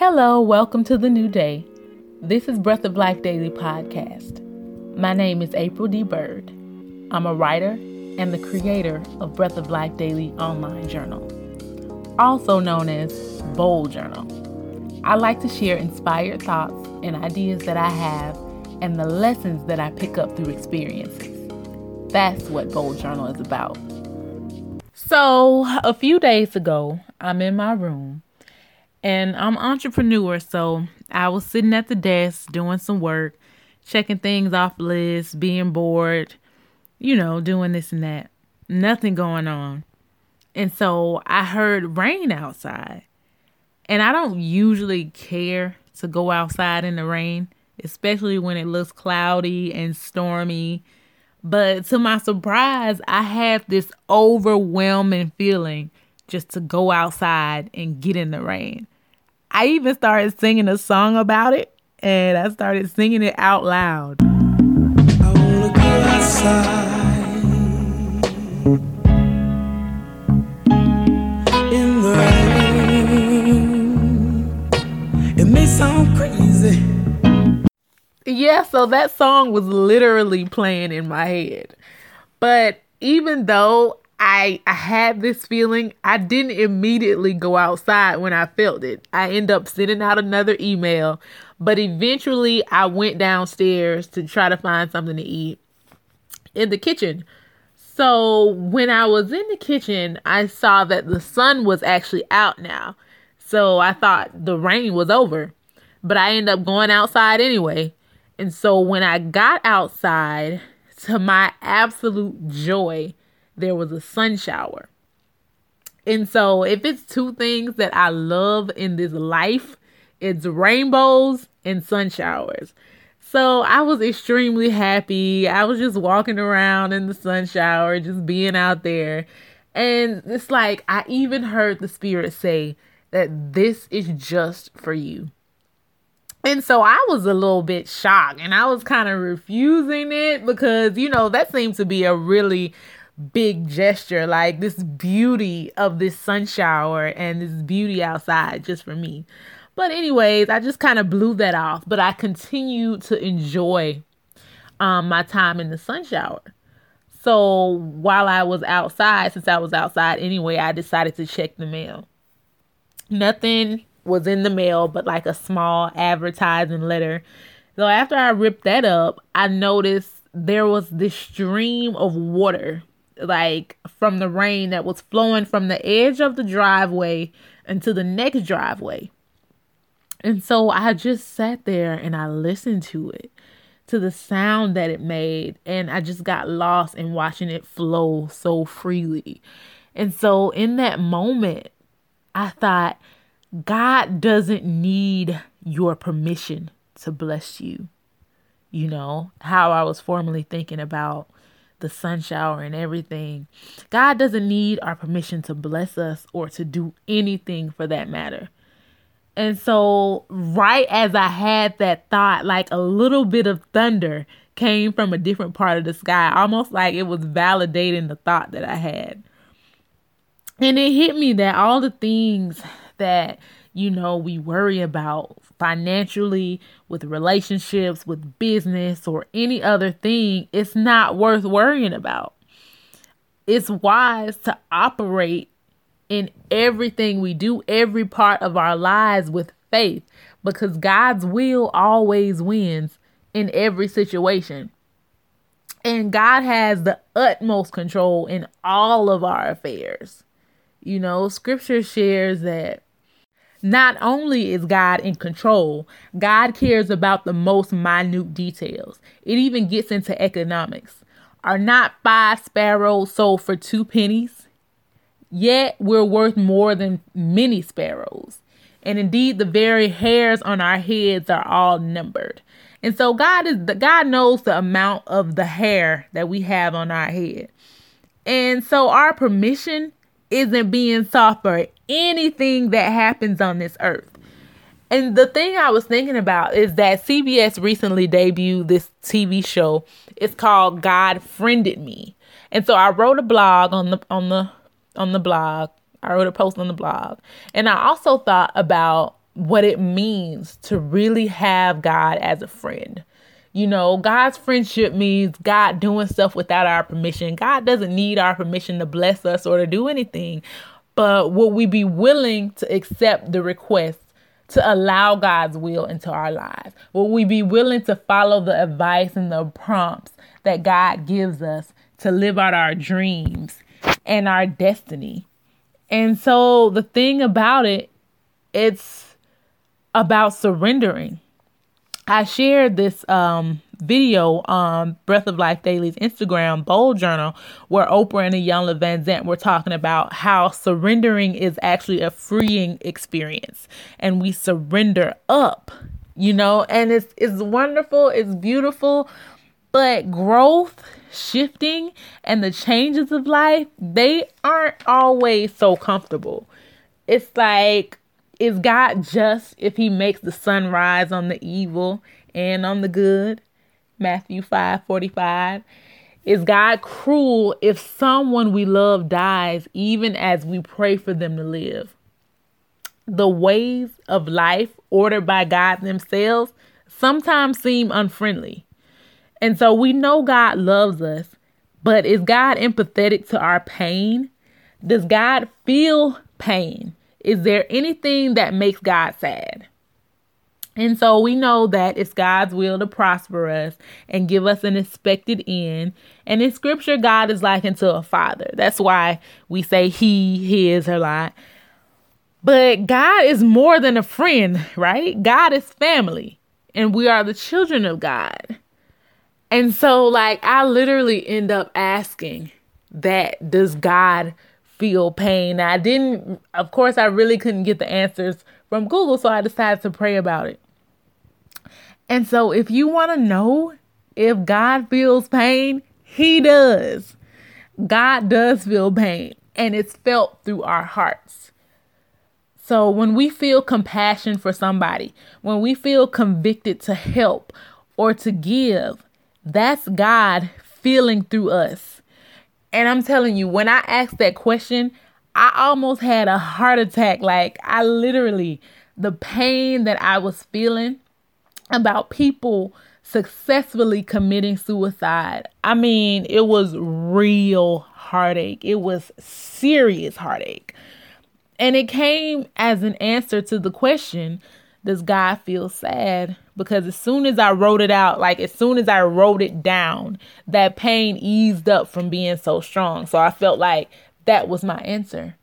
Hello, welcome to the new day. This is Breath of Life Daily Podcast. My name is April D. Bird. I'm a writer and the creator of Breath of Life Daily Online Journal, also known as Bold Journal. I like to share inspired thoughts and ideas that I have and the lessons that I pick up through experiences. That's what Bold Journal is about. So, a few days ago, I'm in my room and I'm an entrepreneur, so I was sitting at the desk doing some work, checking things off lists, being bored, you know, doing this and that. Nothing going on. And so I heard rain outside. And I don't usually care to go outside in the rain, especially when it looks cloudy and stormy. But to my surprise, I had this overwhelming feeling just to go outside and get in the rain. I even started singing a song about it and I started singing it out loud. I wanna go outside in the rain. It may sound crazy. Yeah, so that song was literally playing in my head. But even though I I had this feeling. I didn't immediately go outside when I felt it. I end up sending out another email, but eventually I went downstairs to try to find something to eat in the kitchen. So when I was in the kitchen, I saw that the sun was actually out now. So I thought the rain was over. But I ended up going outside anyway. And so when I got outside, to my absolute joy, there was a sun shower. And so, if it's two things that I love in this life, it's rainbows and sun showers. So, I was extremely happy. I was just walking around in the sun shower, just being out there. And it's like, I even heard the Spirit say that this is just for you. And so I was a little bit shocked and I was kind of refusing it because, you know, that seems to be a really big gesture, like this beauty of this sun shower and this beauty outside just for me. But anyways, I just kind of blew that off, but I continued to enjoy um, my time in the sun shower. So while I was outside, since I was outside anyway, I decided to check the mail. Nothing was in the mail but like a small advertising letter. So after I ripped that up, I noticed there was this stream of water like from the rain that was flowing from the edge of the driveway into the next driveway. And so I just sat there and I listened to it, to the sound that it made, and I just got lost in watching it flow so freely. And so in that moment, I thought, God doesn't need your permission to bless you. You know, how I was formerly thinking about the sun shower and everything. God doesn't need our permission to bless us or to do anything for that matter. And so, right as I had that thought, like a little bit of thunder came from a different part of the sky, almost like it was validating the thought that I had. And it hit me that all the things that you know, we worry about financially, with relationships, with business, or any other thing, it's not worth worrying about. It's wise to operate in everything we do, every part of our lives with faith, because God's will always wins in every situation. And God has the utmost control in all of our affairs. You know, scripture shares that not only is God in control, God cares about the most minute details. It even gets into economics. Are not five sparrows sold for two pennies? Yet we're worth more than many sparrows. And indeed, the very hairs on our heads are all numbered. And so God is the God knows the amount of the hair that we have on our head. And so our permission isn't being sought for anything that happens on this earth. And the thing I was thinking about is that CBS recently debuted this TV show. It's called God Friended Me. And so I wrote a blog on the on the on the blog. I wrote a post on the blog. And I also thought about what it means to really have God as a friend. You know, God's friendship means God doing stuff without our permission. God doesn't need our permission to bless us or to do anything. But will we be willing to accept the request to allow God's will into our lives? Will we be willing to follow the advice and the prompts that God gives us to live out our dreams and our destiny? And so the thing about it, it's about surrendering. I shared this um, video on Breath of Life Daily's Instagram Bold Journal where Oprah and Iyanla Vanzant were talking about how surrendering is actually a freeing experience and we surrender up, you know, and it's it's wonderful, it's beautiful, but growth, shifting, and the changes of life, they aren't always so comfortable. It's like is God just if he makes the sun rise on the evil and on the good? Matthew 5 45. Is God cruel if someone we love dies, even as we pray for them to live? The ways of life ordered by God themselves sometimes seem unfriendly. And so we know God loves us, but is God empathetic to our pain? Does God feel pain? Is there anything that makes God sad? And so we know that it's God's will to prosper us and give us an expected end. And in scripture, God is likened to a father. That's why we say he, his, a lot. But God is more than a friend, right? God is family, and we are the children of God. And so, like, I literally end up asking that does God feel pain? I didn't, of course, I really couldn't get the answers from Google, so I decided to pray about it. And so, if you want to know if God feels pain, He does. God does feel pain, and it's felt through our hearts. So, when we feel compassion for somebody, when we feel convicted to help or to give, that's God feeling through us. And I'm telling you, when I asked that question, I almost had a heart attack. Like, I literally, the pain that I was feeling about people successfully committing suicide. I mean, it was real heartache, it was serious heartache. And it came as an answer to the question Does God feel sad? Because as soon as I wrote it out, like as soon as I wrote it down, that pain eased up from being so strong. So I felt like that was my answer.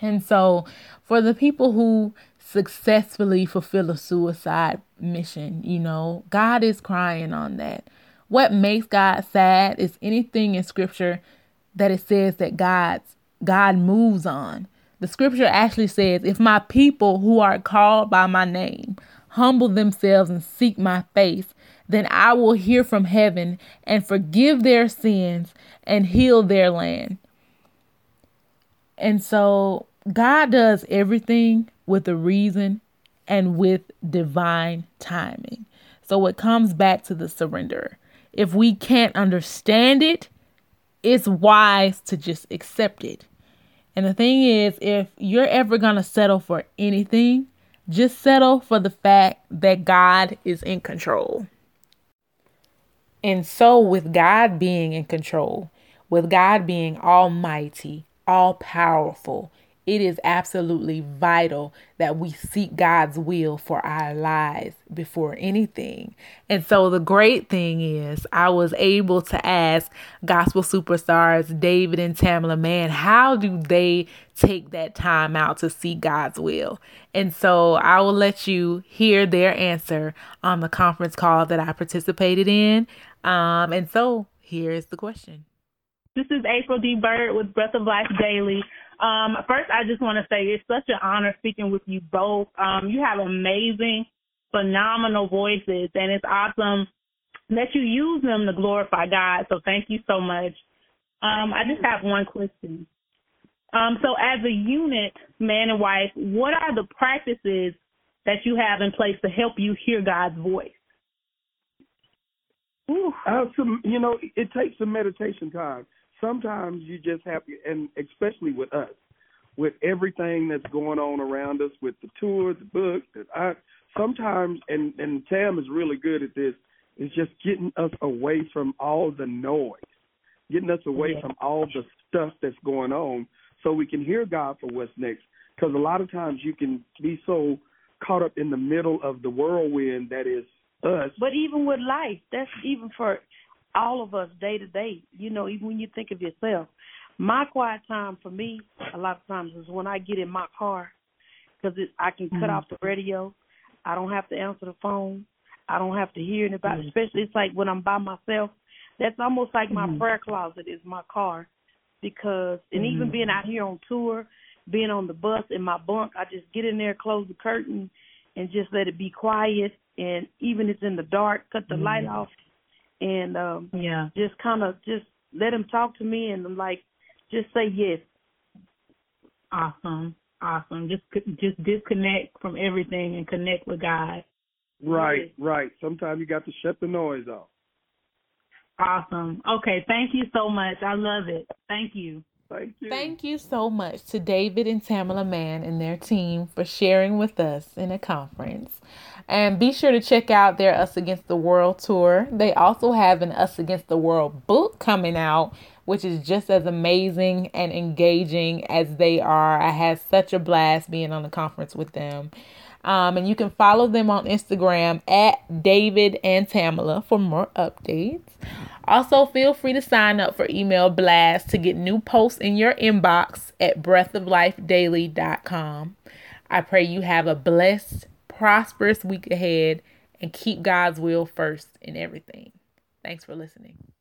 And so, for the people who successfully fulfill a suicide mission, you know, God is crying on that. What makes God sad is anything in scripture that it says that God's God moves on. The scripture actually says, If my people who are called by my name humble themselves and seek my face, then I will hear from heaven and forgive their sins and heal their land. And so God does everything with a reason and with divine timing. So it comes back to the surrender. If we can't understand it, it's wise to just accept it. And the thing is, if you're ever going to settle for anything, just settle for the fact that God is in control. And so, with God being in control, with God being almighty, all powerful, it is absolutely vital that we seek God's will for our lives before anything. And so the great thing is, I was able to ask gospel superstars David and Tamela Mann, how do they take that time out to seek God's will? And so I will let you hear their answer on the conference call that I participated in. Um, and so here's the question. This is April D. Bird with Breath of Life Daily. Um, first, I just want to say it's such an honor speaking with you both. Um, you have amazing, phenomenal voices, and it's awesome that you use them to glorify God. So thank you so much. Um, I just have one question. Um, so, as a unit, man and wife, what are the practices that you have in place to help you hear God's voice? Ooh. Uh, some, you know, it takes some meditation time sometimes you just have, and especially with us, with everything that's going on around us, with the tours, the books, that I sometimes and and Tam is really good at this. Is just getting us away from all the noise, getting us away yeah. from all the stuff that's going on, so we can hear God for what's next. Because a lot of times you can be so caught up in the middle of the whirlwind that is us. But even with life, that's even for all of us day to day. You know, even when you think of yourself, my quiet time for me a lot of times is when I get in my car because I can cut mm-hmm. off the radio. I don't have to answer the phone. I don't have to hear anybody. Mm-hmm. Especially it's like when I'm by myself. That's almost like my mm-hmm. prayer closet is my car because and even mm-hmm. being out here on tour, being on the bus in my bunk, I just get in there, close the curtain, and just let it be quiet. And even if it's in the dark, cut the light mm-hmm. off, and um yeah, just kind of just let him talk to me and like just say yes. Awesome, awesome. Just just disconnect from everything and connect with God. Right, right. Sometimes you got to shut the noise off. Awesome. Okay, thank you so much. I love it. Thank you. Thank you. Thank you so much to David and Tamela Mann and their team for sharing with us in a conference. And be sure to check out their Us Against the World tour. They also have an Us Against the World book coming out, which is just as amazing and engaging as they are. I had such a blast being on the conference with them. Um, and you can follow them on Instagram at David and Tamala for more updates. Also, feel free to sign up for email blasts to get new posts in your inbox at breathoflifedaily.com. I pray you have a blessed, prosperous week ahead and keep God's will first in everything. Thanks for listening.